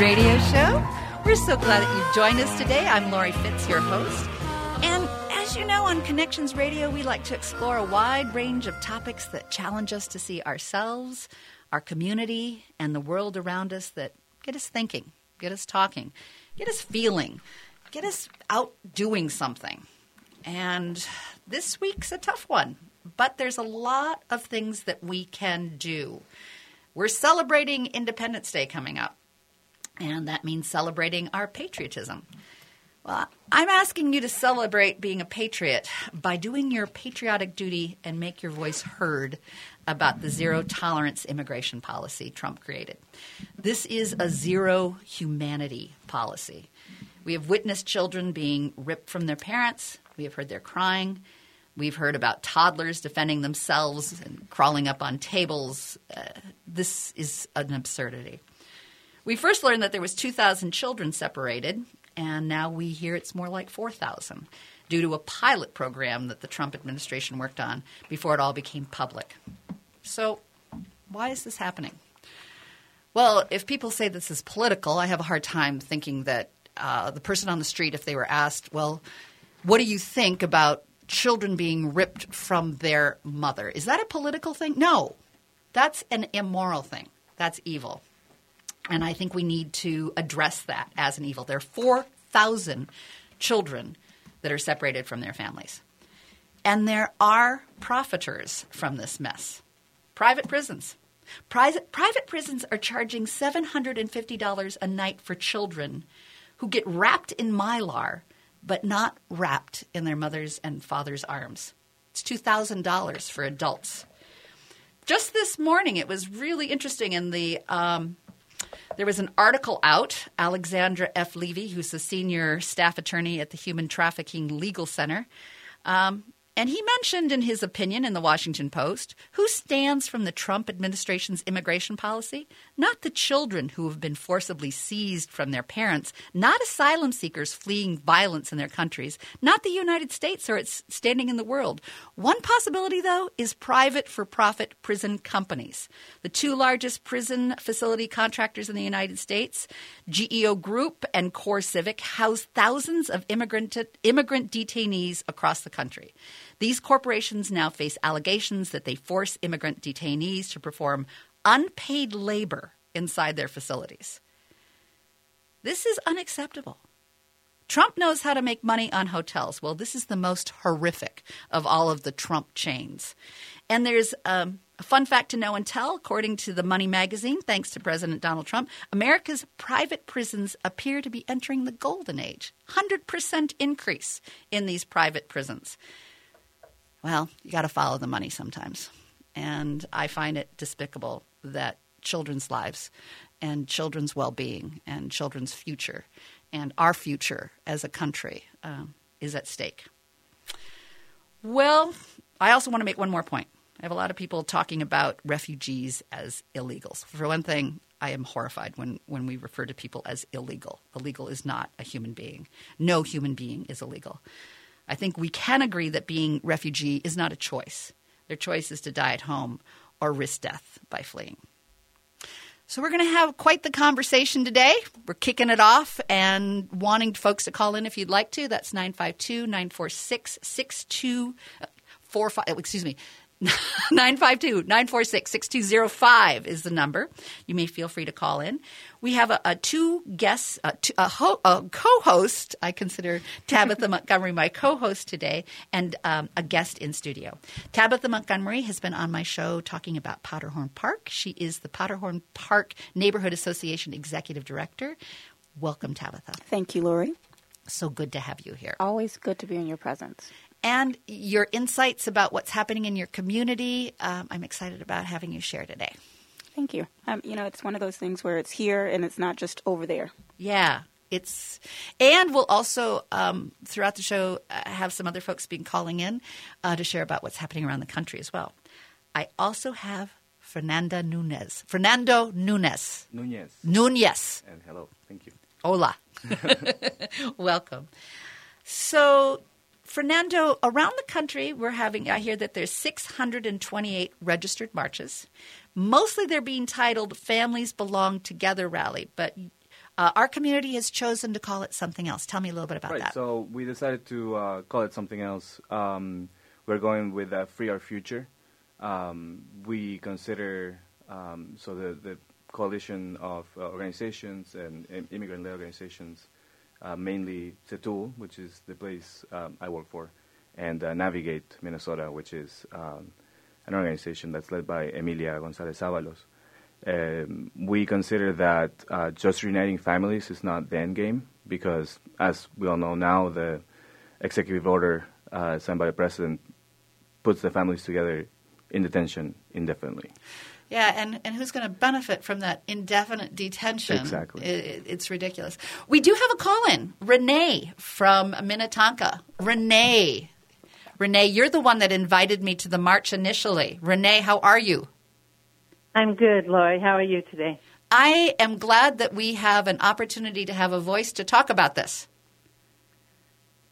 radio show. We're so glad that you've joined us today. I'm Lori Fitz, your host. And as you know, on Connections Radio, we like to explore a wide range of topics that challenge us to see ourselves, our community, and the world around us that get us thinking, get us talking, get us feeling, get us out doing something. And this week's a tough one, but there's a lot of things that we can do. We're celebrating Independence Day coming up, and that means celebrating our patriotism. Well, I'm asking you to celebrate being a patriot by doing your patriotic duty and make your voice heard about the zero tolerance immigration policy Trump created. This is a zero humanity policy. We have witnessed children being ripped from their parents, we have heard their crying. We've heard about toddlers defending themselves and crawling up on tables. Uh, this is an absurdity. We first learned that there was 2,000 children separated, and now we hear it's more like 4,000 due to a pilot program that the Trump administration worked on before it all became public. So, why is this happening? Well, if people say this is political, I have a hard time thinking that uh, the person on the street, if they were asked, well, what do you think about children being ripped from their mother? Is that a political thing? No. That's an immoral thing. That's evil. And I think we need to address that as an evil. There are 4,000 children that are separated from their families. And there are profiteers from this mess private prisons. Private, private prisons are charging $750 a night for children who get wrapped in mylar but not wrapped in their mother's and father's arms. It's $2,000 for adults. Just this morning, it was really interesting in the. Um, there was an article out. Alexandra F. Levy, who's the senior staff attorney at the Human Trafficking Legal Center, um, and he mentioned in his opinion in the Washington Post who stands from the Trump administration's immigration policy? Not the children who have been forcibly seized from their parents, not asylum seekers fleeing violence in their countries, not the United States or its standing in the world. One possibility, though, is private for profit prison companies. The two largest prison facility contractors in the United States, GEO Group and CoreCivic, house thousands of immigrant, immigrant detainees across the country. These corporations now face allegations that they force immigrant detainees to perform unpaid labor inside their facilities. This is unacceptable. Trump knows how to make money on hotels. Well, this is the most horrific of all of the Trump chains. And there's um, a fun fact to know and tell. According to the Money magazine, thanks to President Donald Trump, America's private prisons appear to be entering the golden age. 100% increase in these private prisons. Well, you got to follow the money sometimes. And I find it despicable that children's lives and children's well being and children's future and our future as a country um, is at stake. Well, I also want to make one more point. I have a lot of people talking about refugees as illegals. For one thing, I am horrified when, when we refer to people as illegal. Illegal is not a human being. No human being is illegal. I think we can agree that being refugee is not a choice. Their choice is to die at home or risk death by fleeing. So we're going to have quite the conversation today. We're kicking it off and wanting folks to call in if you'd like to. That's 952 946 6245. Uh, excuse me, 952 946 6205 is the number. You may feel free to call in. We have a, a two guests, a, a, ho- a co host. I consider Tabitha Montgomery my co host today, and um, a guest in studio. Tabitha Montgomery has been on my show talking about Powderhorn Park. She is the Powderhorn Park Neighborhood Association Executive Director. Welcome, Tabitha. Thank you, Lori. So good to have you here. Always good to be in your presence and your insights about what's happening in your community. Um, I'm excited about having you share today. Thank you. Um, you know, it's one of those things where it's here and it's not just over there. Yeah, it's and we'll also um, throughout the show uh, have some other folks being calling in uh, to share about what's happening around the country as well. I also have Fernanda Nunez. Fernando Nunez. Nunez. Nunez. And hello. Thank you. Hola. Welcome. So Fernando, around the country, we're having, I hear that there's 628 registered marches. Mostly they're being titled Families Belong Together Rally, but Uh, our community has chosen to call it something else. Tell me a little bit about right, that. So we decided to uh, call it something else. Um, we're going with uh, Free Our Future. Um, we consider um, so the, the coalition of uh, organizations and, and immigrant-led organizations, uh, mainly CTUL, which is the place um, I work for, and uh, Navigate Minnesota, which is um, an organization that's led by Emilia Gonzalez Avalos. Um, we consider that uh, just reuniting families is not the end game because, as we all know now, the executive order uh, signed by the president puts the families together in detention indefinitely. Yeah, and, and who's going to benefit from that indefinite detention? Exactly. It, it's ridiculous. We do have a call in. Renee from Minnetonka. Renee. Renee, you're the one that invited me to the march initially. Renee, how are you? I'm good, Lori. How are you today? I am glad that we have an opportunity to have a voice to talk about this.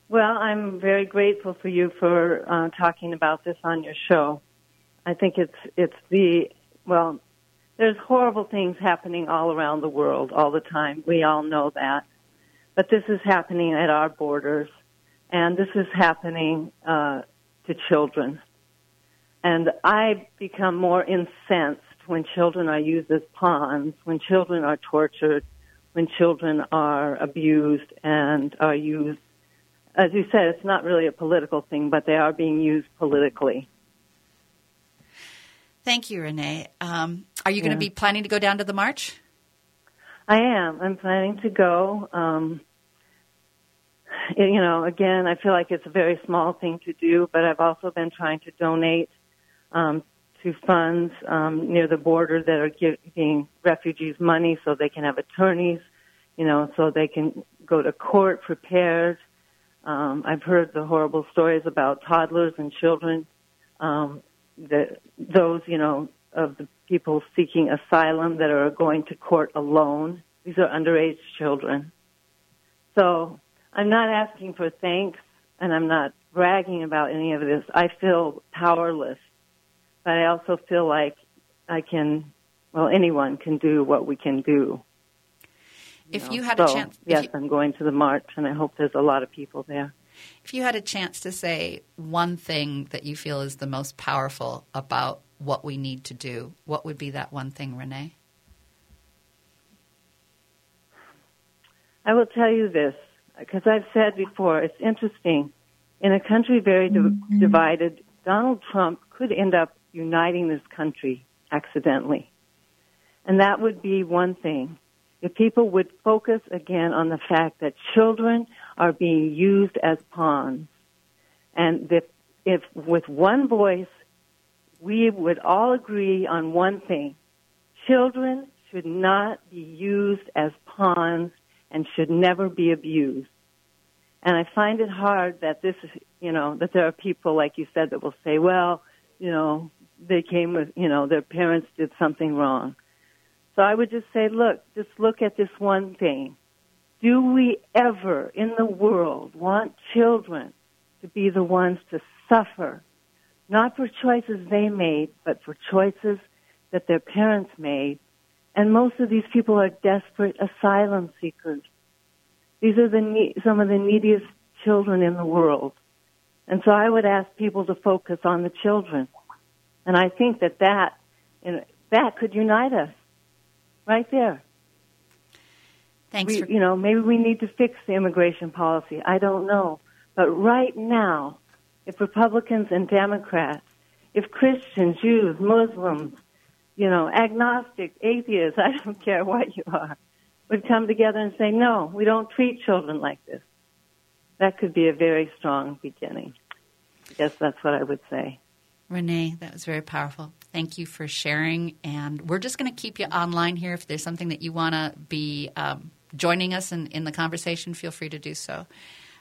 Well, I'm very grateful for you for uh, talking about this on your show. I think it's it's the well, there's horrible things happening all around the world all the time. We all know that, but this is happening at our borders, and this is happening uh, to children. And I become more incensed when children are used as pawns, when children are tortured, when children are abused and are used. As you said, it's not really a political thing, but they are being used politically. Thank you, Renee. Um, are you yeah. going to be planning to go down to the march? I am. I'm planning to go. Um, you know, again, I feel like it's a very small thing to do, but I've also been trying to donate um, to funds um, near the border that are giving refugees money so they can have attorneys, you know, so they can go to court prepared. Um, I've heard the horrible stories about toddlers and children um, the those you know of the people seeking asylum that are going to court alone. These are underage children. So I'm not asking for thanks and I'm not bragging about any of this. I feel powerless, but I also feel like I can, well, anyone can do what we can do. If you, know? you had so, a chance, yes, you, I'm going to the march, and I hope there's a lot of people there. If you had a chance to say one thing that you feel is the most powerful about what we need to do, what would be that one thing, Renee? I will tell you this, because I've said before, it's interesting. In a country very di- mm-hmm. divided, Donald Trump could end up uniting this country accidentally. And that would be one thing if people would focus again on the fact that children are being used as pawns, and that if with one voice we would all agree on one thing, children should not be used as pawns and should never be abused. And I find it hard that this is, you know, that there are people like you said that will say, well, you know, they came with, you know, their parents did something wrong. So I would just say, look, just look at this one thing. Do we ever in the world want children to be the ones to suffer, not for choices they made, but for choices that their parents made? And most of these people are desperate asylum seekers. These are the some of the neediest children in the world. And so I would ask people to focus on the children. And I think that that, you know, that could unite us right there. Thanks. We, for- you know, maybe we need to fix the immigration policy. I don't know. But right now, if Republicans and Democrats, if Christians, Jews, Muslims, you know, agnostics, atheists, I don't care what you are, would come together and say, no, we don't treat children like this. That could be a very strong beginning. I guess that's what I would say. Renee, that was very powerful. Thank you for sharing. And we're just going to keep you online here. If there's something that you want to be um, joining us in, in the conversation, feel free to do so.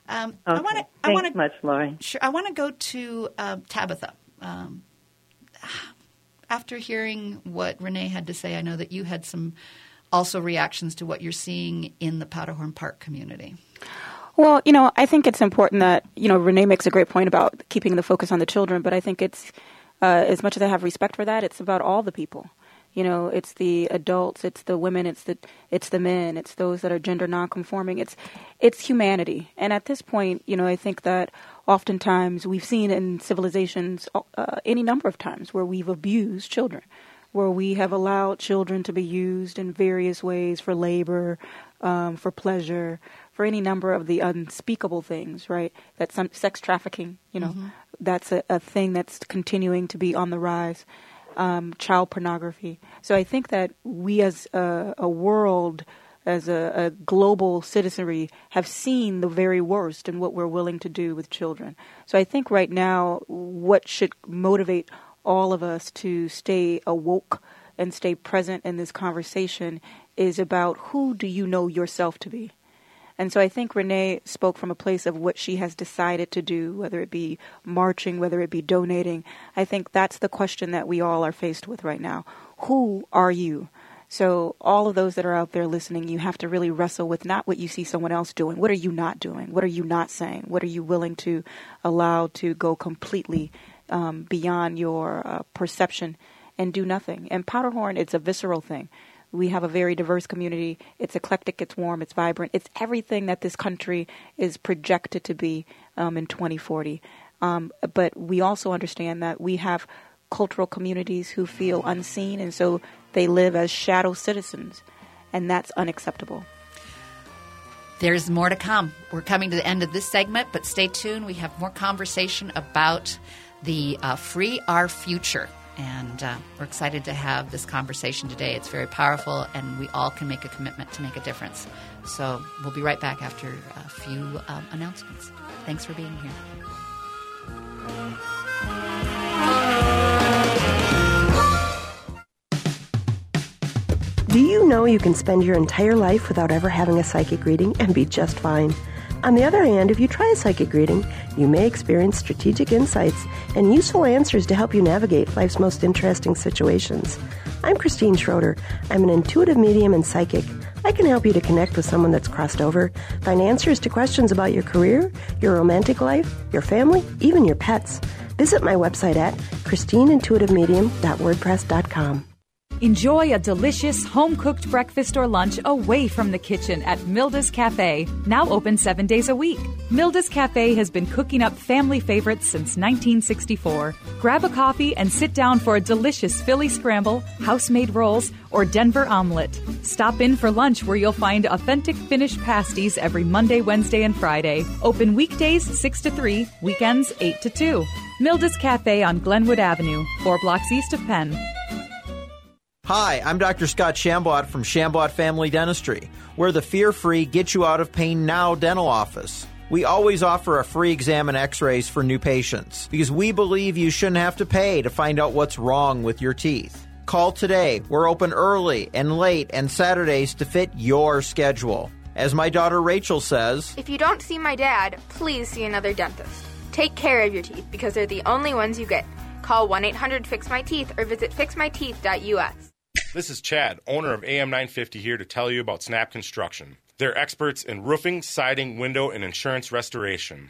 Um, okay. I want to. I want to much, Lauren. Sure. I want to go to uh, Tabitha. Um, after hearing what Renee had to say, I know that you had some also reactions to what you're seeing in the Powderhorn Park community. Well, you know, I think it's important that, you know, Renee makes a great point about keeping the focus on the children, but I think it's, uh, as much as I have respect for that, it's about all the people. You know, it's the adults, it's the women, it's the it's the men, it's those that are gender nonconforming. It's it's humanity. And at this point, you know, I think that oftentimes we've seen in civilizations uh, any number of times where we've abused children, where we have allowed children to be used in various ways for labor, um, for pleasure, for any number of the unspeakable things, right? That some sex trafficking, you know, mm-hmm. that's a, a thing that's continuing to be on the rise um, child pornography. So I think that we as a, a world, as a, a, global citizenry, have seen the very worst in what we're willing to do with children. So I think right now, what should motivate all of us to stay awoke and stay present in this conversation is about who do you know yourself to be? And so I think Renee spoke from a place of what she has decided to do, whether it be marching, whether it be donating. I think that's the question that we all are faced with right now. Who are you? So, all of those that are out there listening, you have to really wrestle with not what you see someone else doing. What are you not doing? What are you not saying? What are you willing to allow to go completely um, beyond your uh, perception and do nothing? And Powderhorn, it's a visceral thing. We have a very diverse community. It's eclectic, it's warm, it's vibrant. It's everything that this country is projected to be um, in 2040. Um, but we also understand that we have cultural communities who feel unseen, and so they live as shadow citizens, and that's unacceptable. There's more to come. We're coming to the end of this segment, but stay tuned. We have more conversation about the uh, Free Our Future and uh, we're excited to have this conversation today. It's very powerful, and we all can make a commitment to make a difference. So we'll be right back after a few um, announcements. Thanks for being here. Do you know you can spend your entire life without ever having a psychic reading and be just fine? On the other hand, if you try a psychic reading, you may experience strategic insights and useful answers to help you navigate life's most interesting situations. I'm Christine Schroeder. I'm an intuitive medium and psychic. I can help you to connect with someone that's crossed over, find answers to questions about your career, your romantic life, your family, even your pets. Visit my website at christineintuitivemedium.wordpress.com. Enjoy a delicious home cooked breakfast or lunch away from the kitchen at Milda's Cafe, now open seven days a week. Milda's Cafe has been cooking up family favorites since 1964. Grab a coffee and sit down for a delicious Philly scramble, house made rolls, or Denver omelet. Stop in for lunch where you'll find authentic Finnish pasties every Monday, Wednesday, and Friday. Open weekdays 6 to 3, weekends 8 to 2. Milda's Cafe on Glenwood Avenue, four blocks east of Penn. Hi, I'm Dr. Scott Shambot from Shambot Family Dentistry. We're the fear free, get you out of pain now dental office. We always offer a free exam and x rays for new patients because we believe you shouldn't have to pay to find out what's wrong with your teeth. Call today. We're open early and late and Saturdays to fit your schedule. As my daughter Rachel says, If you don't see my dad, please see another dentist. Take care of your teeth because they're the only ones you get. Call 1 800 Fix My Teeth or visit fixmyteeth.us. This is Chad, owner of AM 950, here to tell you about Snap Construction. They're experts in roofing, siding, window, and insurance restoration.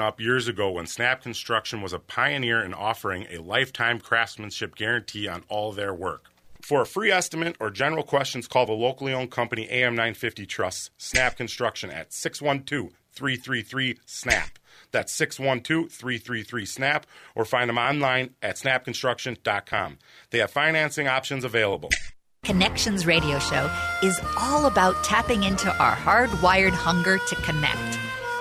up years ago when Snap Construction was a pioneer in offering a lifetime craftsmanship guarantee on all their work. For a free estimate or general questions, call the locally owned company AM950 Trust, Snap Construction at 612 333 SNAP. That's 612 333 SNAP or find them online at snapconstruction.com. They have financing options available. Connections Radio Show is all about tapping into our hardwired hunger to connect.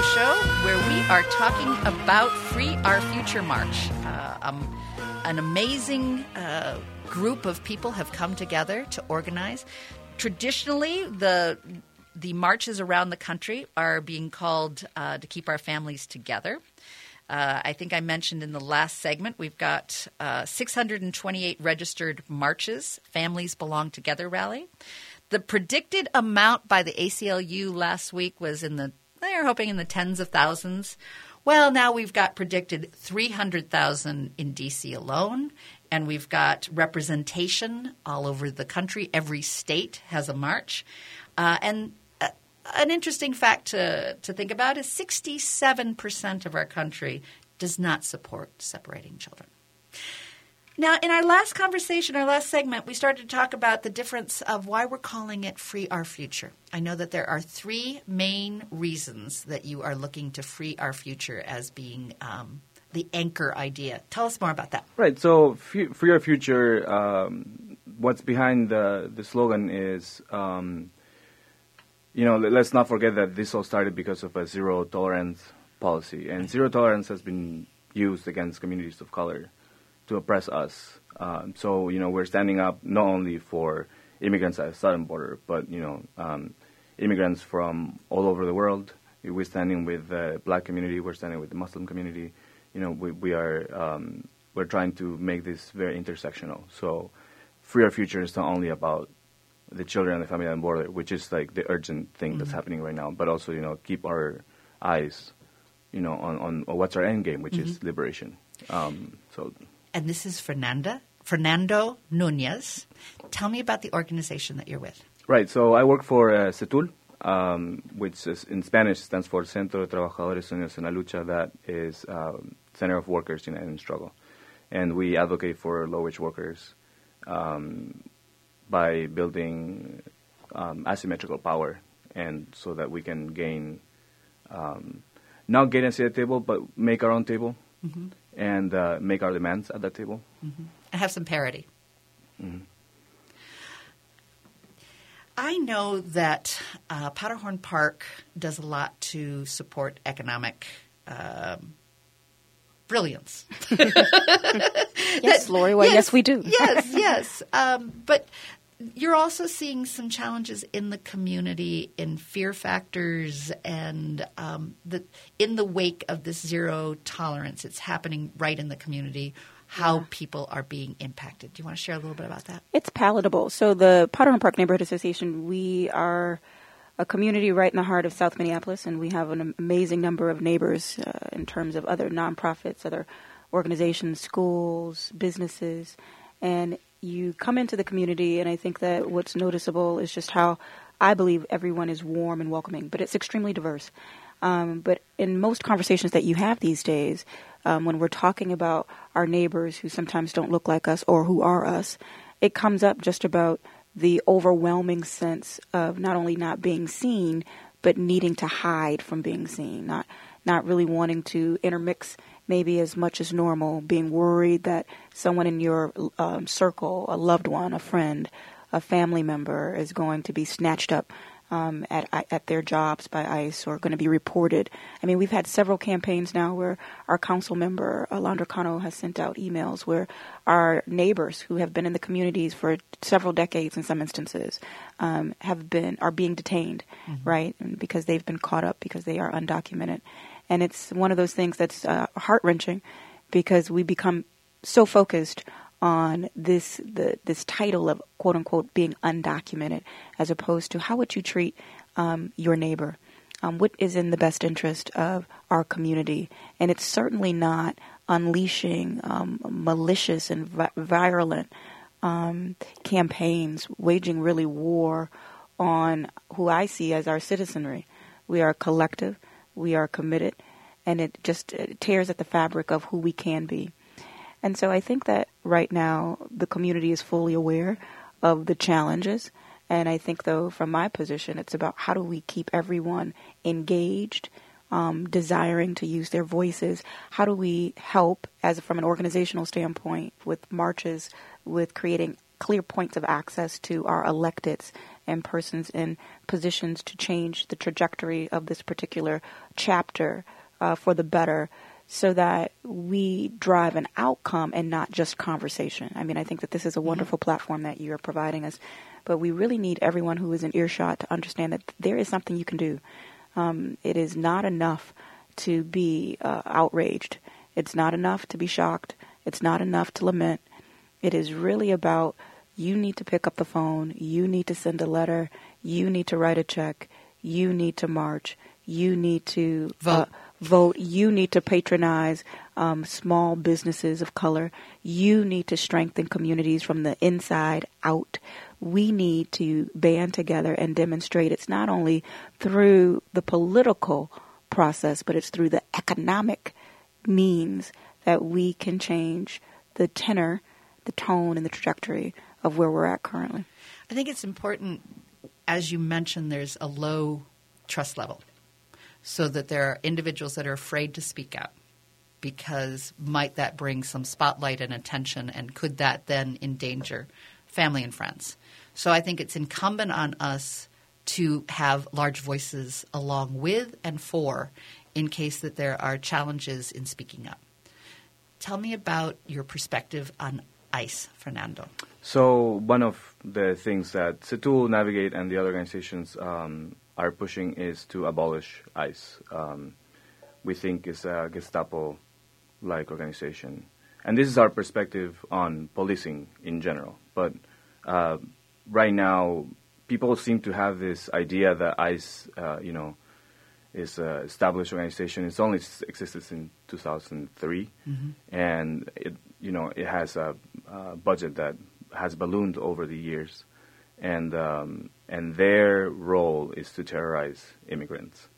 Radio Show, where we are talking about Free Our Future March. Uh, um, an amazing uh, group of people have come together to organize. Traditionally, the the marches around the country are being called uh, to keep our families together. Uh, I think I mentioned in the last segment we've got uh, 628 registered marches, Families Belong Together rally. The predicted amount by the ACLU last week was in the, they're hoping in the tens of thousands. Well, now we've got predicted 300,000 in DC alone, and we've got representation all over the country. Every state has a march. Uh, and uh, an interesting fact to, to think about is 67% of our country does not support separating children. Now, in our last conversation, our last segment, we started to talk about the difference of why we're calling it Free Our Future. I know that there are three main reasons that you are looking to free our future as being um, the anchor idea. Tell us more about that. Right. So, Free Our Future, um, what's behind the, the slogan is, um, you know, let's not forget that this all started because of a zero tolerance policy. And zero tolerance has been used against communities of color to oppress us. Um, so you know we're standing up not only for immigrants at the southern border, but you know um, immigrants from all over the world. We're standing with the black community. We're standing with the Muslim community. You know we, we are um, we're trying to make this very intersectional. So free our future is not only about the children and the family on the border, which is like the urgent thing mm-hmm. that's happening right now, but also you know keep our eyes you know on, on what's our end game, which mm-hmm. is liberation. Um, so and this is Fernanda Fernando Nunez. Tell me about the organization that you're with. Right. So I work for uh, CTUL, um, which is, in Spanish stands for Centro de Trabajadores Unidos en la Lucha. That is um, Center of Workers United in Struggle, and we advocate for low-wage workers um, by building um, asymmetrical power, and so that we can gain, um, not gain a seat at the table, but make our own table. Mm-hmm and uh, make our demands at that table. Mm-hmm. And have some parity. Mm-hmm. I know that uh, Powderhorn Park does a lot to support economic um, brilliance. yes, that, Lori. Well, yes, yes, we do. yes, yes. Um, but you're also seeing some challenges in the community in fear factors and um, the, in the wake of this zero tolerance. It's happening right in the community. How yeah. people are being impacted. Do you want to share a little bit about that? It's palatable. So the Powderhorn Park Neighborhood Association, we are a community right in the heart of South Minneapolis, and we have an amazing number of neighbors uh, in terms of other nonprofits, other organizations, schools, businesses, and you come into the community, and I think that what's noticeable is just how I believe everyone is warm and welcoming, but it's extremely diverse. Um, but in most conversations that you have these days, um, when we're talking about our neighbors who sometimes don't look like us or who are us, it comes up just about the overwhelming sense of not only not being seen, but needing to hide from being seen, not not really wanting to intermix maybe as much as normal, being worried that someone in your um, circle, a loved one, a friend, a family member, is going to be snatched up um, at at their jobs by ICE or going to be reported. I mean, we've had several campaigns now where our council member Alondra Cano has sent out emails where our neighbors who have been in the communities for several decades, in some instances, um, have been are being detained, mm-hmm. right, because they've been caught up because they are undocumented, and it's one of those things that's uh, heart wrenching because we become so focused on this the, this title of quote unquote being undocumented as opposed to how would you treat um, your neighbor? Um, what is in the best interest of our community? And it's certainly not unleashing um, malicious and vi- virulent um, campaigns waging really war on who I see as our citizenry. We are a collective we are committed, and it just it tears at the fabric of who we can be. And so I think that right now the community is fully aware of the challenges. And I think, though, from my position, it's about how do we keep everyone engaged, um, desiring to use their voices? How do we help, as from an organizational standpoint, with marches, with creating clear points of access to our electeds and persons in positions to change the trajectory of this particular chapter uh, for the better so that we drive an outcome and not just conversation. I mean, I think that this is a wonderful mm-hmm. platform that you're providing us, but we really need everyone who is in earshot to understand that there is something you can do. Um, it is not enough to be uh, outraged. It's not enough to be shocked. It's not enough to lament. It is really about you need to pick up the phone, you need to send a letter, you need to write a check, you need to march, you need to uh, vote. Uh, vote. You need to patronize um, small businesses of color. You need to strengthen communities from the inside out. We need to band together and demonstrate it's not only through the political process, but it's through the economic means that we can change the tenor, the tone, and the trajectory of where we're at currently. I think it's important, as you mentioned, there's a low trust level so that there are individuals that are afraid to speak out because might that bring some spotlight and attention and could that then endanger family and friends so i think it's incumbent on us to have large voices along with and for in case that there are challenges in speaking up tell me about your perspective on ice fernando so one of the things that CTUL Navigate and the other organizations um, are pushing is to abolish ICE. Um, we think it's a Gestapo-like organization, and this is our perspective on policing in general. But uh, right now, people seem to have this idea that ICE, uh, you know, is an established organization. It's only existed since 2003, mm-hmm. and it, you know, it has a, a budget that has ballooned over the years and um, and their role is to terrorize immigrants.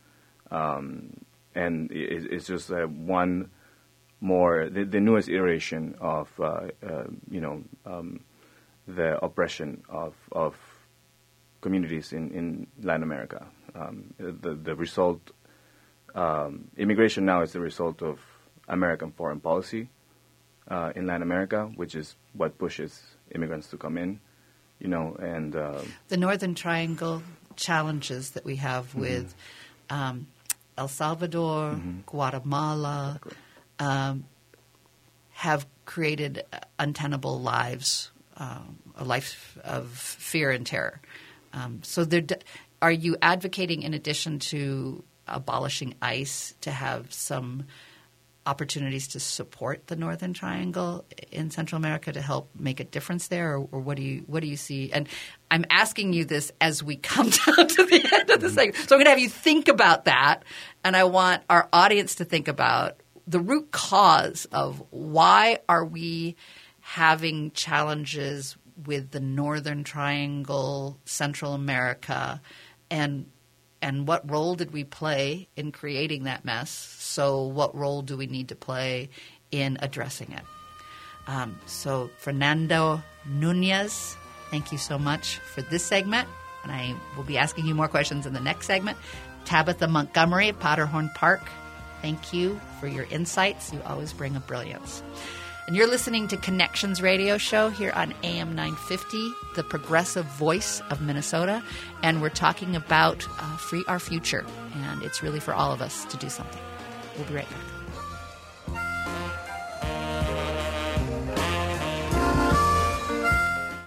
Um, and it, it's just uh, one more the, the, newest iteration of uh, uh, you know um, the oppression of of communities in, in Latin America. Um, the the result um, immigration now is the result of American foreign policy uh, in Latin America, which is what pushes immigrants to come in you know, and uh, the Northern Triangle challenges that we have mm-hmm. with um, El Salvador, mm-hmm. Guatemala, exactly. um, have created untenable lives, um, a life of fear and terror. Um, so, are you advocating, in addition to abolishing ICE, to have some opportunities to support the Northern Triangle in Central America to help make a difference there, or, or, what do you what do you see? And I'm asking you this as we come down to the end of the mm-hmm. segment, so I'm going to have you think about that, and I want our audience to think about the root cause of why are we having challenges with the Northern Triangle, Central America, and and what role did we play in creating that mess? So, what role do we need to play in addressing it? Um, so, Fernando Nunez, thank you so much for this segment. And I will be asking you more questions in the next segment. Tabitha Montgomery of Powderhorn Park, thank you for your insights. You always bring a brilliance. And you're listening to Connections Radio Show here on AM 950, the progressive voice of Minnesota. And we're talking about uh, Free Our Future. And it's really for all of us to do something. We'll be right back.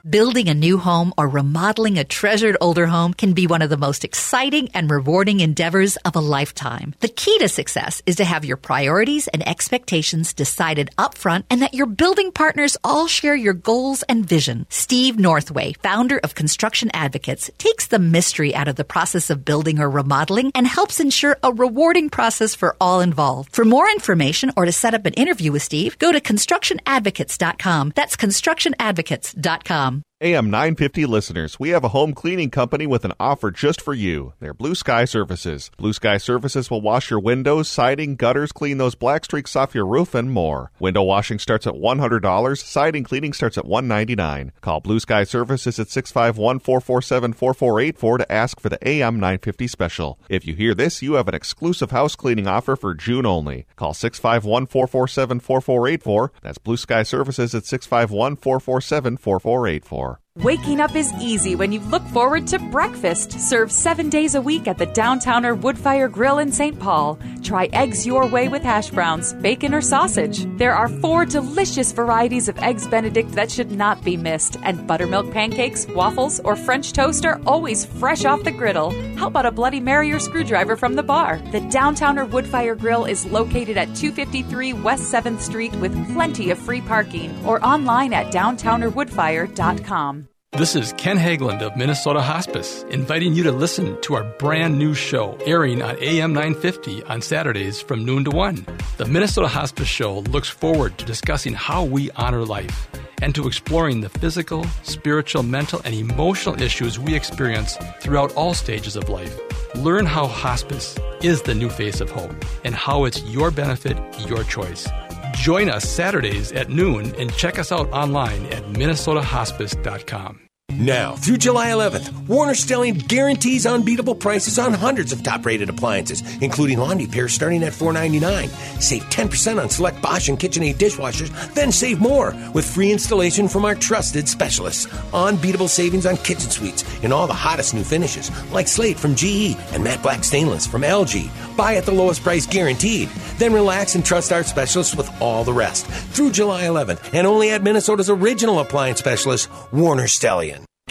Building a new home or remodeling a treasured older home can be one of the most exciting and rewarding endeavors of a lifetime. The key to success is to have your priorities and expectations decided upfront and that your building partners all share your goals and vision. Steve Northway, founder of Construction Advocates, takes the mystery out of the process of building or remodeling and helps ensure a rewarding process for all involved. For more information or to set up an interview with Steve, go to constructionadvocates.com. That's constructionadvocates.com. AM 950 listeners, we have a home cleaning company with an offer just for you. They're Blue Sky Services. Blue Sky Services will wash your windows, siding, gutters, clean those black streaks off your roof, and more. Window washing starts at $100. Siding cleaning starts at 199. Call Blue Sky Services at 651 447 4484 to ask for the AM 950 special. If you hear this, you have an exclusive house cleaning offer for June only. Call 651 447 4484. That's Blue Sky Services at 651 447 4484. Waking up is easy when you look forward to breakfast, served seven days a week at the Downtowner Woodfire Grill in St. Paul. Try eggs your way with hash browns, bacon, or sausage. There are four delicious varieties of Eggs Benedict that should not be missed, and buttermilk pancakes, waffles, or French toast are always fresh off the griddle. How about a Bloody Mary or screwdriver from the bar? The Downtowner Woodfire Grill is located at 253 West 7th Street with plenty of free parking, or online at downtownerwoodfire.com. This is Ken Hageland of Minnesota Hospice, inviting you to listen to our brand new show airing on AM 950 on Saturdays from noon to 1. The Minnesota Hospice Show looks forward to discussing how we honor life and to exploring the physical, spiritual, mental, and emotional issues we experience throughout all stages of life. Learn how hospice is the new face of hope and how it's your benefit, your choice. Join us Saturdays at noon and check us out online at minnesotahospice.com. Now, through July 11th, Warner Stellian guarantees unbeatable prices on hundreds of top-rated appliances, including laundry pairs starting at $4.99. Save 10% on select Bosch and KitchenAid dishwashers, then save more with free installation from our trusted specialists. Unbeatable savings on kitchen suites in all the hottest new finishes, like Slate from GE and Matte Black Stainless from LG. Buy at the lowest price guaranteed. Then relax and trust our specialists with all the rest. Through July 11th, and only at Minnesota's original appliance specialist, Warner Stellian.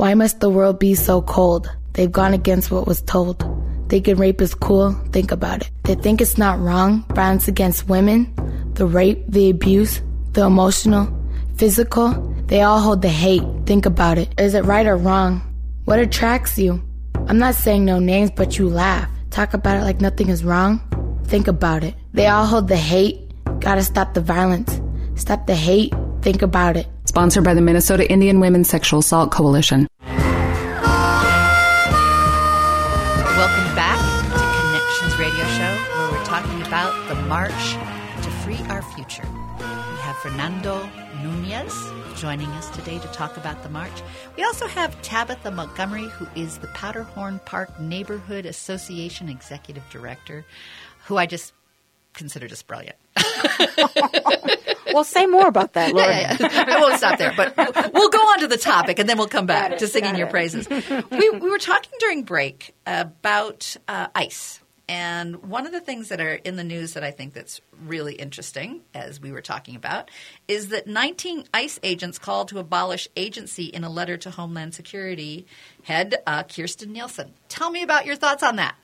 Why must the world be so cold? They've gone against what was told. Thinking rape is cool, think about it. They think it's not wrong, violence against women, the rape, the abuse, the emotional, physical, they all hold the hate. Think about it. Is it right or wrong? What attracts you? I'm not saying no names, but you laugh. Talk about it like nothing is wrong. Think about it. They all hold the hate. Gotta stop the violence. Stop the hate. Think about it. Sponsored by the Minnesota Indian Women's Sexual Assault Coalition. Welcome back to Connections Radio Show, where we're talking about the March to Free Our Future. We have Fernando Nunez joining us today to talk about the march. We also have Tabitha Montgomery, who is the Powderhorn Park Neighborhood Association Executive Director, who I just consider just brilliant. well, say more about that, Laura. Yeah, yeah. I won't stop there, but we'll go on to the topic and then we'll come back to singing your praises. We, we were talking during break about uh, ICE. And one of the things that are in the news that I think that's really interesting, as we were talking about, is that 19 ICE agents called to abolish agency in a letter to Homeland Security head uh, Kirstjen Nielsen. Tell me about your thoughts on that.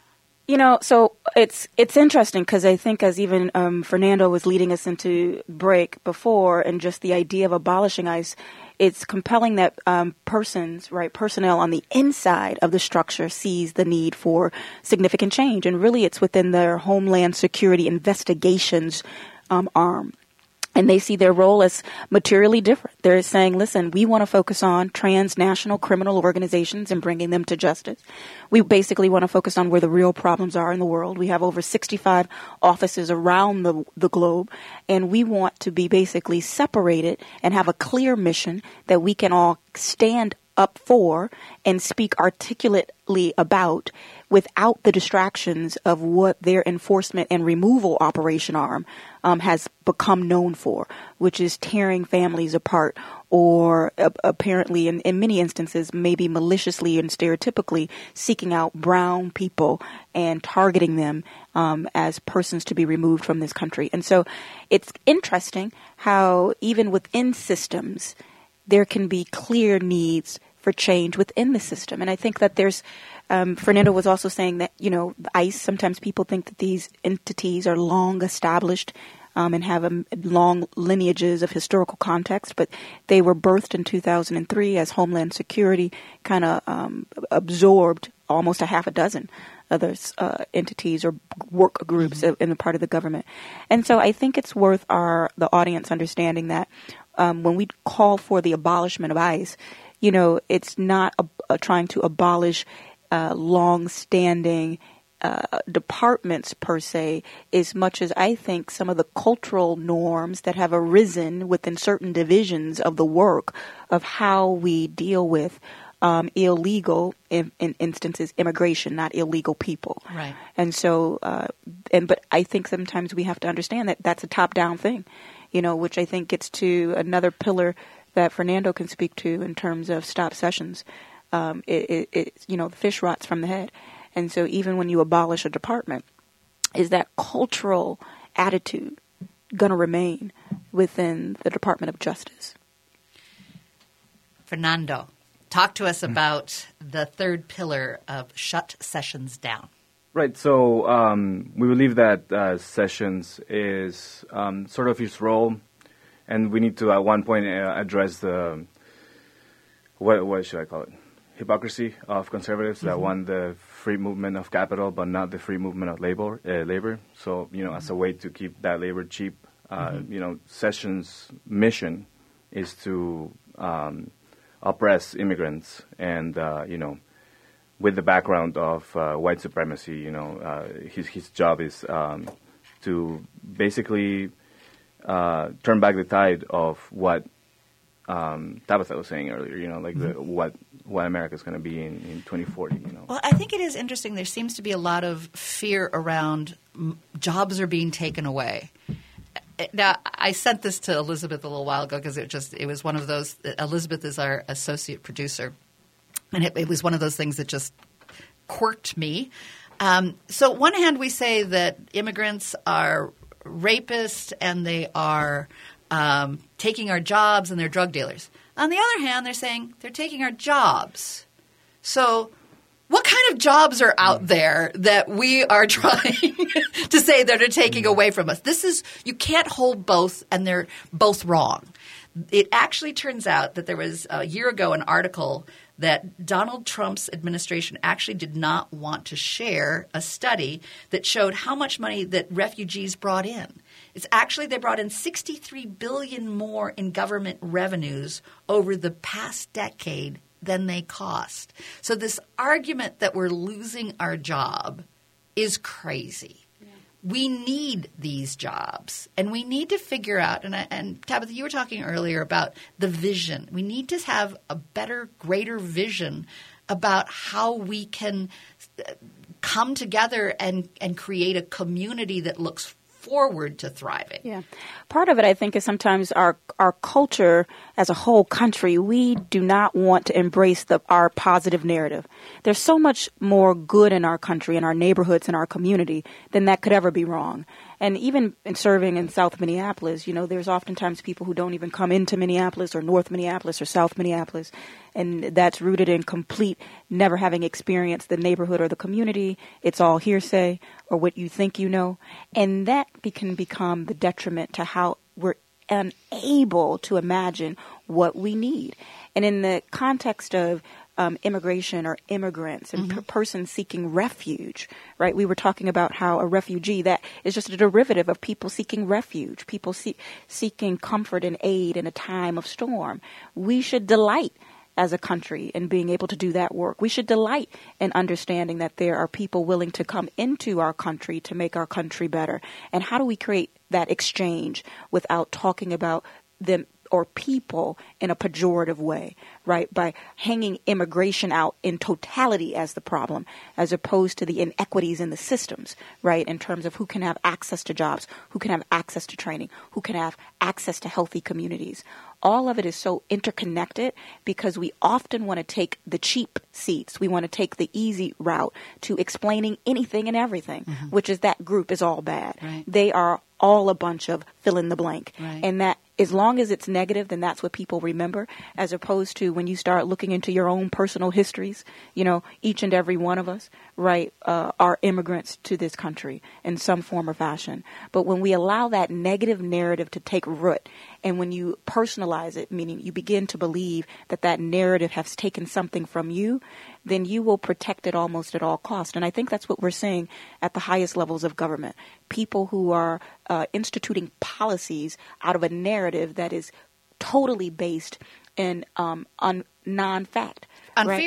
You know, so it's it's interesting because I think as even um, Fernando was leading us into break before, and just the idea of abolishing ICE, it's compelling that um, persons, right, personnel on the inside of the structure sees the need for significant change, and really it's within their Homeland Security investigations um, arm and they see their role as materially different. They're saying, listen, we want to focus on transnational criminal organizations and bringing them to justice. We basically want to focus on where the real problems are in the world. We have over 65 offices around the, the globe, and we want to be basically separated and have a clear mission that we can all stand up for and speak articulately about without the distractions of what their enforcement and removal operation arm um, has become known for, which is tearing families apart or uh, apparently in, in many instances maybe maliciously and stereotypically seeking out brown people and targeting them um, as persons to be removed from this country. And so it's interesting how even within systems there can be clear needs for change within the system. And I think that there's, um, Fernando was also saying that, you know, ICE, sometimes people think that these entities are long established um, and have a, long lineages of historical context, but they were birthed in 2003 as Homeland Security kind of um, absorbed almost a half a dozen other uh, entities or work groups mm-hmm. in the part of the government. And so I think it's worth our the audience understanding that um, when we call for the abolishment of ICE, you know, it's not a, a trying to abolish uh, long-standing uh, departments per se, as much as I think some of the cultural norms that have arisen within certain divisions of the work of how we deal with um, illegal, in, in, instances, immigration, not illegal people. Right. And so, uh, and but I think sometimes we have to understand that that's a top-down thing, you know, which I think gets to another pillar that Fernando can speak to in terms of stop sessions. Um, it, it, it, you know, the fish rots from the head. And so even when you abolish a department, is that cultural attitude going to remain within the Department of Justice? Fernando, talk to us about the third pillar of shut sessions down. Right. So um, we believe that uh, sessions is um, sort of his role, and we need to at one point uh, address the what what should I call it? Hypocrisy of conservatives mm-hmm. that want the free movement of capital, but not the free movement of labor. Uh, labor. So you know, as a way to keep that labor cheap, uh, mm-hmm. you know, Sessions' mission is to um, oppress immigrants, and uh, you know, with the background of uh, white supremacy, you know, uh, his his job is um, to basically uh, turn back the tide of what um, Tabitha was saying earlier, you know, like mm-hmm. the, what what America is going to be in, in 2040. You know. Well, I think it is interesting. There seems to be a lot of fear around m- jobs are being taken away. Now, I sent this to Elizabeth a little while ago because it just it was one of those. Elizabeth is our associate producer, and it, it was one of those things that just quirked me. Um, so, one hand, we say that immigrants are rapists and they are um, taking our jobs and they're drug dealers. On the other hand, they're saying they're taking our jobs. So, what kind of jobs are out there that we are trying to say that are taking away from us? This is, you can't hold both, and they're both wrong. It actually turns out that there was a year ago an article that Donald Trump's administration actually did not want to share a study that showed how much money that refugees brought in. It's actually they brought in 63 billion more in government revenues over the past decade than they cost. So this argument that we're losing our job is crazy. We need these jobs, and we need to figure out. And, I, and Tabitha, you were talking earlier about the vision. We need to have a better, greater vision about how we can uh, come together and, and create a community that looks forward to thriving. Yeah. Part of it, I think, is sometimes our, our culture as a whole country, we do not want to embrace the, our positive narrative. There's so much more good in our country, in our neighborhoods, in our community than that could ever be wrong. And even in serving in South Minneapolis, you know, there's oftentimes people who don't even come into Minneapolis or North Minneapolis or South Minneapolis. And that's rooted in complete never having experienced the neighborhood or the community. It's all hearsay or what you think you know. And that can become the detriment to we're unable to imagine what we need. And in the context of um, immigration or immigrants and mm-hmm. per- persons seeking refuge, right? We were talking about how a refugee that is just a derivative of people seeking refuge, people see- seeking comfort and aid in a time of storm. We should delight as a country in being able to do that work. We should delight in understanding that there are people willing to come into our country to make our country better. And how do we create that exchange without talking about them or people in a pejorative way, right? By hanging immigration out in totality as the problem, as opposed to the inequities in the systems, right? In terms of who can have access to jobs, who can have access to training, who can have access to healthy communities. All of it is so interconnected because we often want to take the cheap seats. We want to take the easy route to explaining anything and everything, mm-hmm. which is that group is all bad. Right. They are all a bunch of fill in the blank. Right. And that as long as it's negative, then that's what people remember, as opposed to when you start looking into your own personal histories. You know, each and every one of us, right, uh, are immigrants to this country in some form or fashion. But when we allow that negative narrative to take root, and when you personalize it, meaning you begin to believe that that narrative has taken something from you, then you will protect it almost at all cost. And I think that's what we're seeing at the highest levels of government. People who are uh, instituting policies out of a narrative that is totally based in um, on non-fact. On right?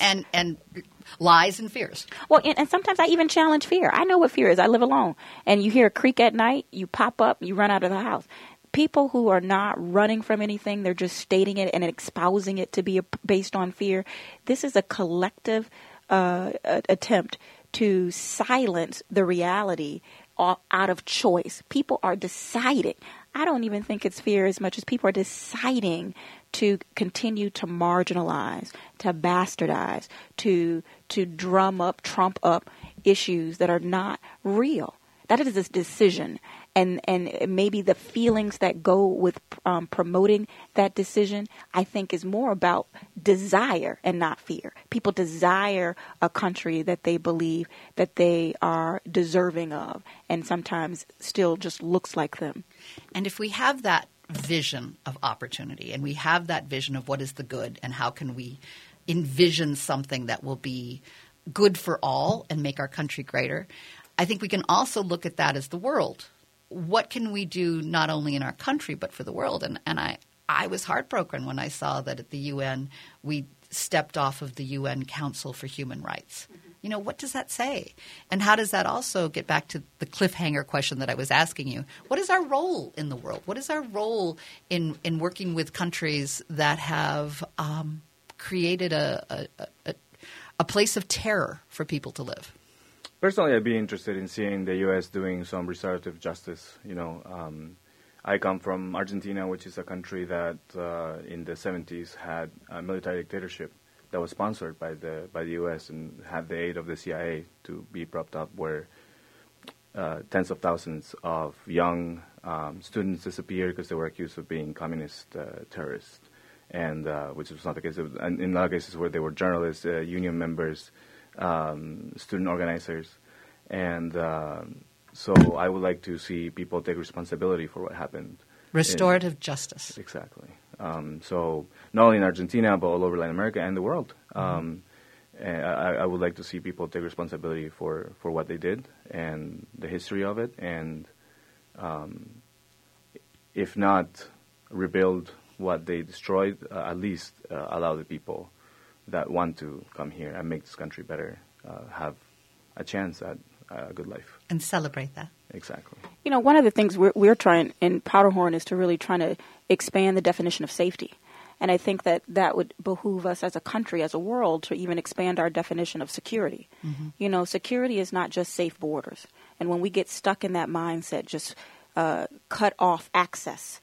and, and lies and fears. Well, and, and sometimes I even challenge fear. I know what fear is. I live alone, and you hear a creak at night, you pop up, you run out of the house people who are not running from anything, they're just stating it and espousing it to be a, based on fear. This is a collective uh, attempt to silence the reality out of choice. People are deciding. I don't even think it's fear as much as people are deciding to continue to marginalize, to bastardize, to to drum up, trump up issues that are not real. That is a decision, and and maybe the feelings that go with um, promoting that decision, I think, is more about desire and not fear. People desire a country that they believe that they are deserving of, and sometimes still just looks like them. And if we have that vision of opportunity, and we have that vision of what is the good, and how can we envision something that will be good for all and make our country greater. I think we can also look at that as the world what can we do not only in our country but for the world? And and I I was heartbroken when I saw that at the UN we stepped off of the UN Council for Human Rights. Mm-hmm. You know, what does that say? And how does that also get back to the cliffhanger question that I was asking you? What is our role in the world? What is our role in, in working with countries that have um, created a, a, a, place of terror for people to live? Personally, I'd be interested in seeing the U.S. doing some restorative justice. You know, um, I come from Argentina, which is a country that uh, in the 70s had a military dictatorship that was sponsored by the by the U.S. and had the aid of the CIA to be propped up, where uh, tens of thousands of young um, students disappeared because they were accused of being communist uh, terrorists, and uh, which was not the case. Was, in of cases, where they were journalists, uh, union members um, student organizers, and uh, so I would like to see people take responsibility for what happened. Restorative in, justice. Exactly. Um, so not only in Argentina but all over Latin America and the world. Mm-hmm. Um, I, I, would like to see people take responsibility for, for what they did and the history of it, and um, if not rebuild what they destroyed, uh, at least uh, allow the people that want to come here and make this country better uh, have a chance at a good life. And celebrate that. Exactly. You know, one of the things we're, we're trying in Powderhorn is to really trying to expand the definition of safety. And I think that that would behoove us as a country, as a world, to even expand our definition of security. Mm-hmm. You know, security is not just safe borders. And when we get stuck in that mindset, just uh, cut off access,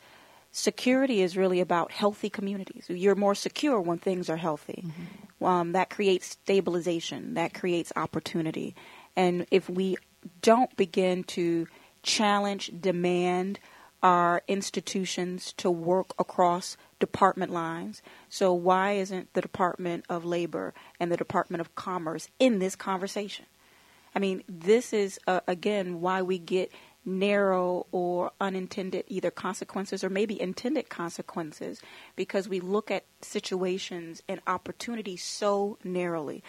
security is really about healthy communities. You're more secure when things are healthy. Mm-hmm. Um, that creates stabilization, that creates opportunity. And if we don't begin to challenge, demand our institutions to work across department lines, so why isn't the Department of Labor and the Department of Commerce in this conversation? I mean, this is, uh, again, why we get narrow or unintended either consequences or maybe intended consequences because we look at situations and opportunities so narrowly.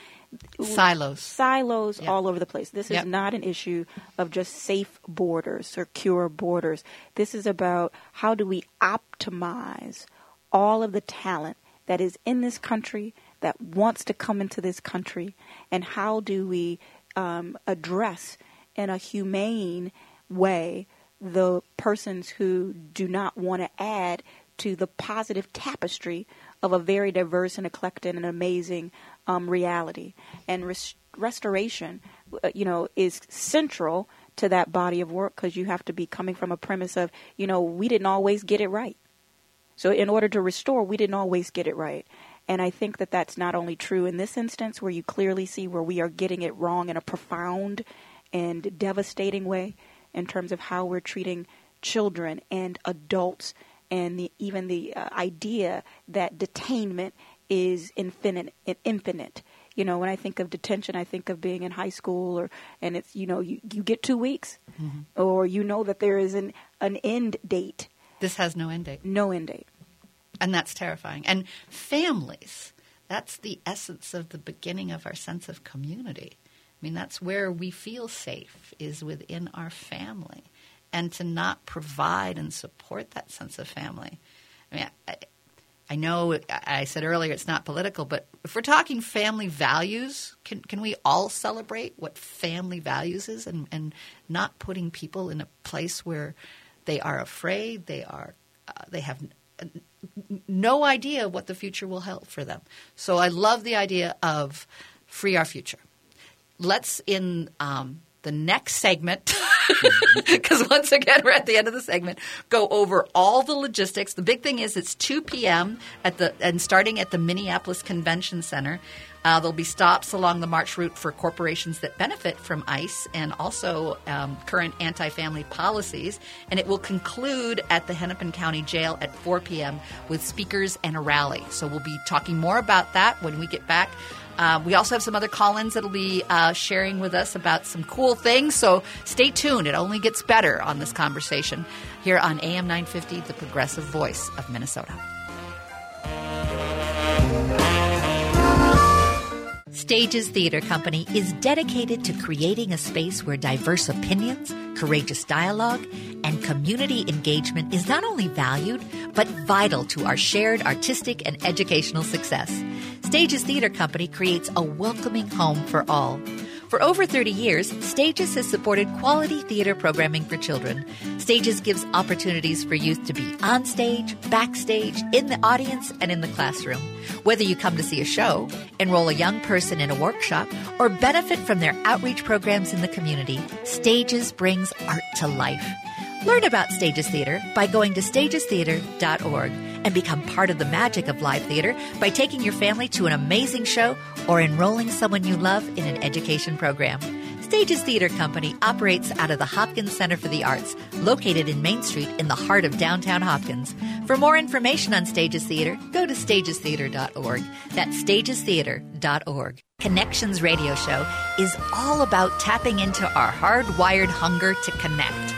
Silos. Silos yep. all over the place. This yep. is not an issue of just safe borders, secure borders. This is about how do we optimize all of the talent that is in this country, that wants to come into this country, and how do we um, address in a humane way the persons who do not want to add to the positive tapestry of a very diverse and eclectic and amazing um, reality. And res- restoration, uh, you know, is central to that body of work because you have to be coming from a premise of, you know, we didn't always get it right. So in order to restore, we didn't always get it right. And I think that that's not only true in this instance, where you clearly see where we are getting it wrong in a profound and devastating way, in terms of how we're treating children and adults and the, even the uh, idea that detainment is infinite. Infinite. You know, when I think of detention, I think of being in high school, or and it's you know you, you get two weeks, Mhm. or you know that there is an an end date. This has no end date. No end date. And that's terrifying. And families, that's the essence of the beginning of our sense of community. I mean, that's where we feel safe, is within our family. And to not provide and support that sense of family. I mean, I, I know I said earlier it's not political, but if we're talking family values, can, can we all celebrate what family values is and, and not putting people in a place where they are afraid, they are, uh, they have no idea what the future will hold for them. So I love the idea of free our future. Let's in um, the next segment, because once again we're at the end of the segment, go over all the logistics. The big thing is it's 2 p.m. at the and starting at the Minneapolis Convention Center. Uh, there'll be stops along the march route for corporations that benefit from ICE and also um, current anti family policies. And it will conclude at the Hennepin County Jail at 4 p.m. with speakers and a rally. So we'll be talking more about that when we get back. Uh, we also have some other call ins that'll be uh, sharing with us about some cool things. So stay tuned. It only gets better on this conversation here on AM 950, the progressive voice of Minnesota. Stages Theater Company is dedicated to creating a space where diverse opinions, courageous dialogue, and community engagement is not only valued, but vital to our shared artistic and educational success. Stages Theater Company creates a welcoming home for all. For over 30 years, Stages has supported quality theater programming for children. Stages gives opportunities for youth to be on stage, backstage, in the audience, and in the classroom. Whether you come to see a show, enroll a young person in a workshop, or benefit from their outreach programs in the community, Stages brings art to life. Learn about Stages Theater by going to stagestheater.org and become part of the magic of live theater by taking your family to an amazing show or enrolling someone you love in an education program. Stages Theater Company operates out of the Hopkins Center for the Arts, located in Main Street in the heart of downtown Hopkins. For more information on Stages Theater, go to stagestheater.org. That's stagestheater.org. Connections Radio Show is all about tapping into our hardwired hunger to connect.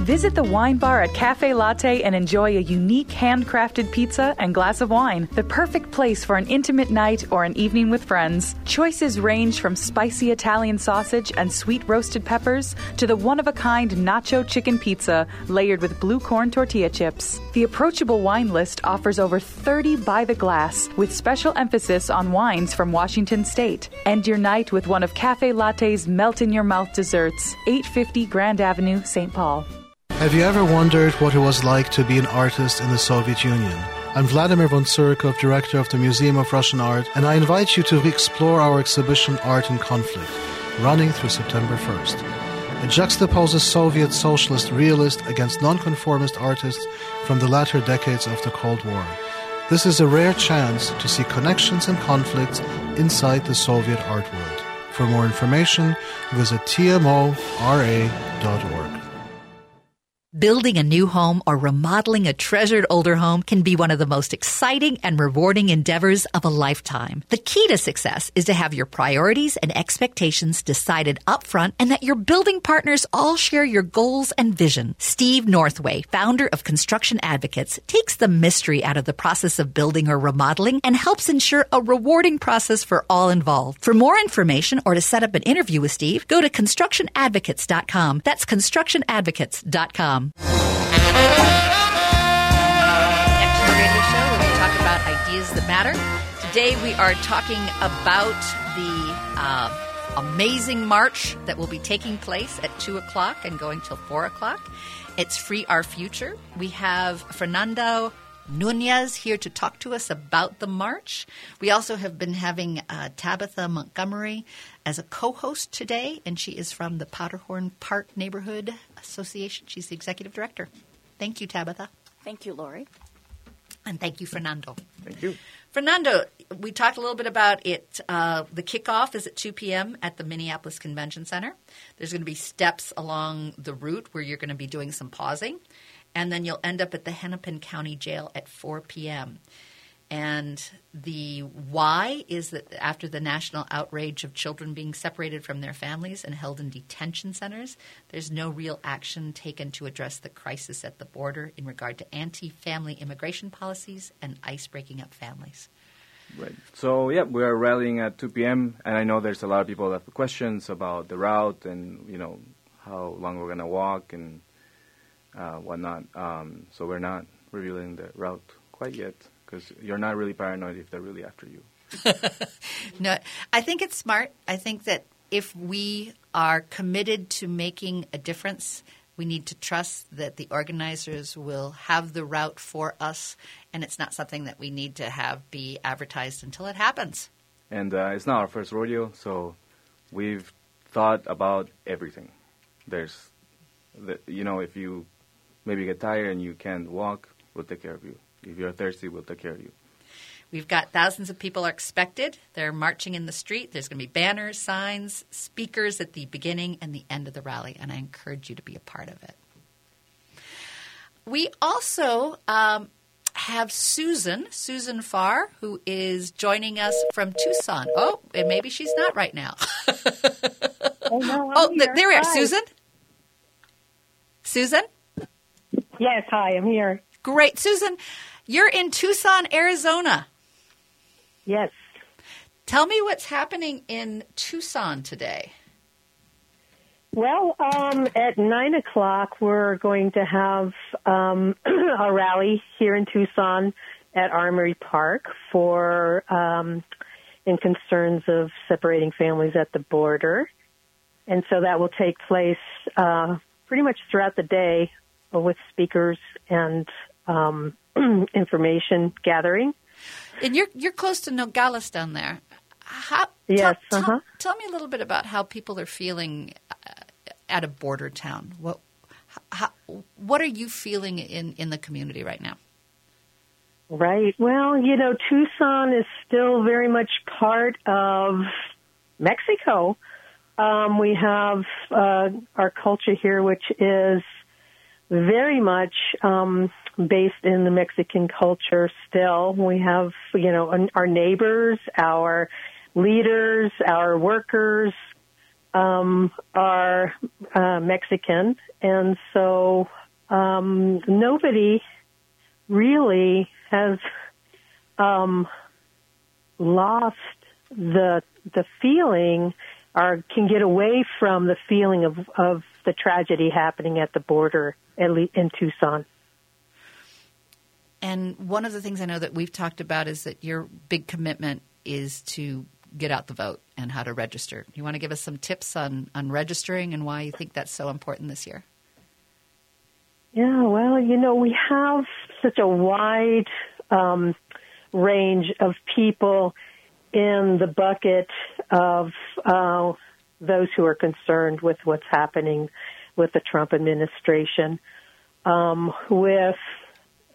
Visit the wine bar at Cafe Latte and enjoy a unique handcrafted pizza and glass of wine. The perfect place for an intimate night or an evening with friends. Choices range from spicy Italian sausage and sweet roasted peppers to the one of a kind nacho chicken pizza layered with blue corn tortilla chips. The approachable wine list offers over 30 by the glass with special emphasis on wines from Washington State. End your night with one of Cafe Latte's melt in your mouth desserts, 850 Grand Avenue, St. Paul. Have you ever wondered what it was like to be an artist in the Soviet Union? I'm Vladimir von Tsurikov, director of the Museum of Russian Art, and I invite you to explore our exhibition Art in Conflict, running through September 1st. It juxtaposes Soviet socialist realist against nonconformist artists from the latter decades of the Cold War. This is a rare chance to see connections and conflicts inside the Soviet art world. For more information, visit tmora.org. Building a new home or remodeling a treasured older home can be one of the most exciting and rewarding endeavors of a lifetime. The key to success is to have your priorities and expectations decided upfront and that your building partners all share your goals and vision. Steve Northway, founder of Construction Advocates, takes the mystery out of the process of building or remodeling and helps ensure a rewarding process for all involved. For more information or to set up an interview with Steve, go to constructionadvocates.com. That's constructionadvocates.com. Action Radio Show, where we talk about ideas that matter. Today we are talking about the uh, amazing march that will be taking place at 2 o'clock and going till 4 o'clock. It's Free Our Future. We have Fernando Nunez here to talk to us about the march. We also have been having uh, Tabitha Montgomery as a co host today, and she is from the Powderhorn Park Neighborhood Association. She's the executive director. Thank you, Tabitha. Thank you, Lori. And thank you, Fernando. Thank you. Fernando, we talked a little bit about it. Uh, the kickoff is at 2 p.m. at the Minneapolis Convention Center. There's going to be steps along the route where you're going to be doing some pausing, and then you'll end up at the Hennepin County Jail at 4 p.m. And the why is that after the national outrage of children being separated from their families and held in detention centers, there's no real action taken to address the crisis at the border in regard to anti family immigration policies and ICE breaking up families. Right. So, yeah, we are rallying at 2 p.m., and I know there's a lot of people that have questions about the route and, you know, how long we're going to walk and uh, whatnot. Um, so, we're not revealing the route quite yet because you're not really paranoid if they're really after you. no, I think it's smart. I think that if we are committed to making a difference, we need to trust that the organizers will have the route for us, and it's not something that we need to have be advertised until it happens. And uh, it's not our first rodeo, so we've thought about everything. There's, the, you know, if you maybe get tired and you can't walk, we'll take care of you. If you're thirsty, we'll take care of you. We've got thousands of people are expected. They're marching in the street. There's going to be banners, signs, speakers at the beginning and the end of the rally, and I encourage you to be a part of it. We also um, have Susan, Susan Farr, who is joining us from Tucson. Oh, and maybe she's not right now. oh, no, oh th- there we are. Hi. Susan? Susan? Yes, hi, I'm here. Great. Susan, you're in Tucson, Arizona. Yes. Tell me what's happening in Tucson today. Well, um, at nine o'clock, we're going to have um, a rally here in Tucson at Armory Park for um, in concerns of separating families at the border, and so that will take place uh, pretty much throughout the day with speakers and um, information gathering. And you're you're close to Nogales down there. How, yes. Tell, uh-huh. tell, tell, me a little bit about how people are feeling uh, at a border town. What how, what are you feeling in in the community right now? Right. Well, you know, Tucson is still very much part of Mexico. Um, we have uh, our culture here, which is very much um, based in the Mexican culture still. We have, you know, our neighbors, our leaders, our workers um, are uh, Mexican. And so um, nobody really has um, lost the the feeling or can get away from the feeling of, of the tragedy happening at the border at least in Tucson. And one of the things I know that we've talked about is that your big commitment is to get out the vote and how to register. You want to give us some tips on, on registering and why you think that's so important this year? Yeah, well, you know, we have such a wide um, range of people in the bucket of uh, those who are concerned with what's happening with the Trump administration, um, with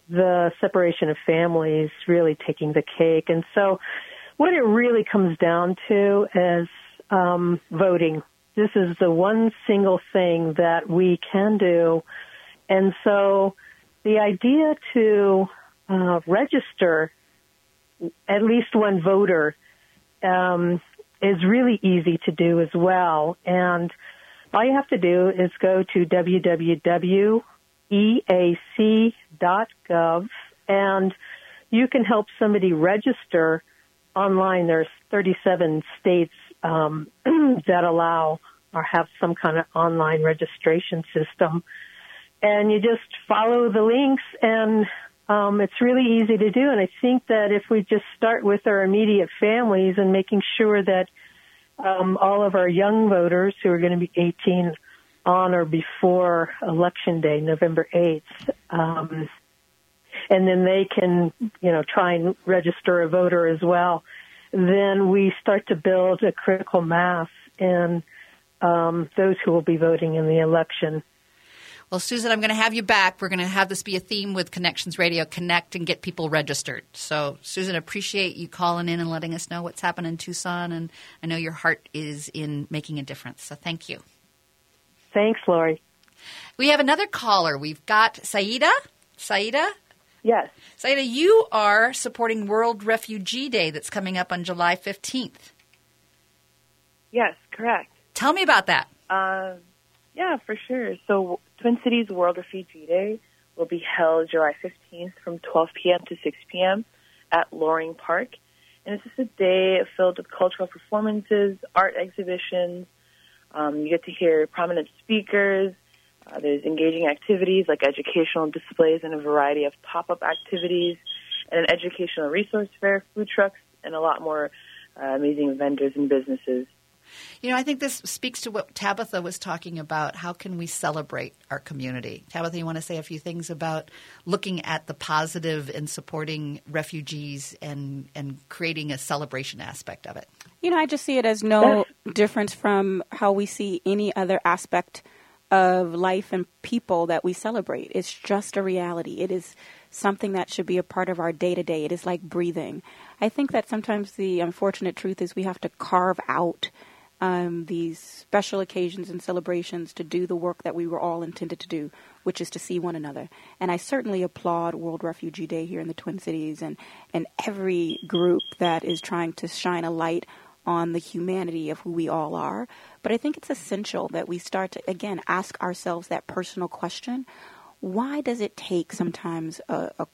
the separation of families really taking the cake. And so, what it really comes down to is um, voting. This is the one single thing that we can do. And so, the idea to uh, register at least one voter um, is really easy to do as well. And all you have to do is go to www.eac.gov and you can help somebody register online. There's 37 states um, that allow or have some kind of online registration system. And you just follow the links and um, it's really easy to do. And I think that if we just start with our immediate families and making sure that um, all of our young voters who are going to be 18 on or before election day, November 8th, um, and then they can, you know, try and register a voter as well. Then we start to build a critical mass in um, those who will be voting in the election. Well, Susan, I'm going to have you back. We're going to have this be a theme with Connections Radio Connect and get people registered. So, Susan, I appreciate you calling in and letting us know what's happening in Tucson. And I know your heart is in making a difference. So, thank you. Thanks, Lori. We have another caller. We've got Saida. Saida? Yes. Saida, you are supporting World Refugee Day that's coming up on July 15th. Yes, correct. Tell me about that. Uh, yeah, for sure. So, Twin Cities World Refugee Day will be held July 15th from 12 p.m. to 6 p.m. at Loring Park. And it's just a day filled with cultural performances, art exhibitions. Um, you get to hear prominent speakers. Uh, there's engaging activities like educational displays and a variety of pop-up activities, and an educational resource fair, food trucks, and a lot more uh, amazing vendors and businesses. You know, I think this speaks to what Tabitha was talking about. How can we celebrate our community? Tabitha, you want to say a few things about looking at the positive and supporting refugees and, and creating a celebration aspect of it? You know, I just see it as no difference from how we see any other aspect of life and people that we celebrate. It's just a reality. It is something that should be a part of our day to day. It is like breathing. I think that sometimes the unfortunate truth is we have to carve out um, these special occasions and celebrations to do the work that we were all intended to do, which is to see one another. And I certainly applaud World Refugee Day here in the Twin Cities and, and every group that is trying to shine a light on the humanity of who we all are. But I think it's essential that we start to, again, ask ourselves that personal question why does it take sometimes a, a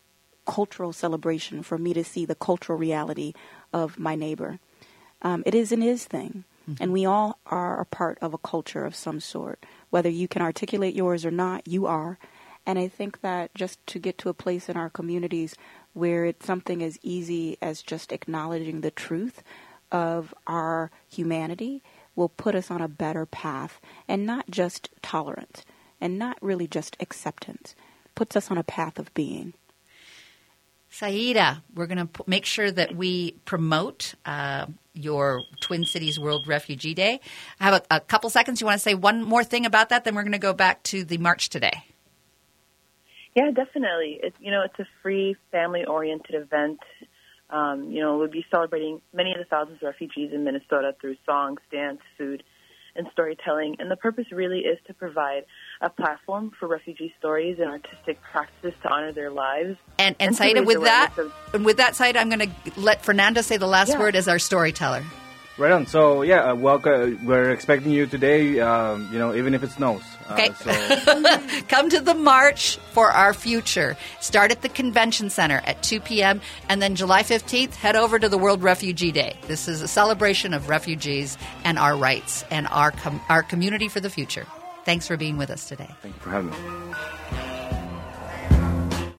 cultural celebration for me to see the cultural reality of my neighbor? Um, it is an is thing. Mm-hmm. And we all are a part of a culture of some sort. Whether you can articulate yours or not, you are. And I think that just to get to a place in our communities where it's something as easy as just acknowledging the truth of our humanity will put us on a better path and not just tolerance and not really just acceptance. Puts us on a path of being. Saida, we're going to make sure that we promote uh, your Twin Cities World Refugee Day. I have a, a couple seconds. You want to say one more thing about that? Then we're going to go back to the march today. Yeah, definitely. It's you know it's a free family-oriented event. Um, you know, we'll be celebrating many of the thousands of refugees in Minnesota through songs, dance, food, and storytelling. And the purpose really is to provide a platform for refugee stories and artistic practices to honor their lives. And and, and Saida, with that, of, and with that, Saida, I'm going to let Fernando say the last yeah. word as our storyteller. Right on. So yeah, uh, welcome. We're expecting you today. Um, you know, even if it snows. Uh, okay. Uh, so. Come to the march for our future. Start at the convention center at 2 p.m. and then July 15th, head over to the World Refugee Day. This is a celebration of refugees and our rights and our com- our community for the future. Thanks for being with us today. Thank you for having me.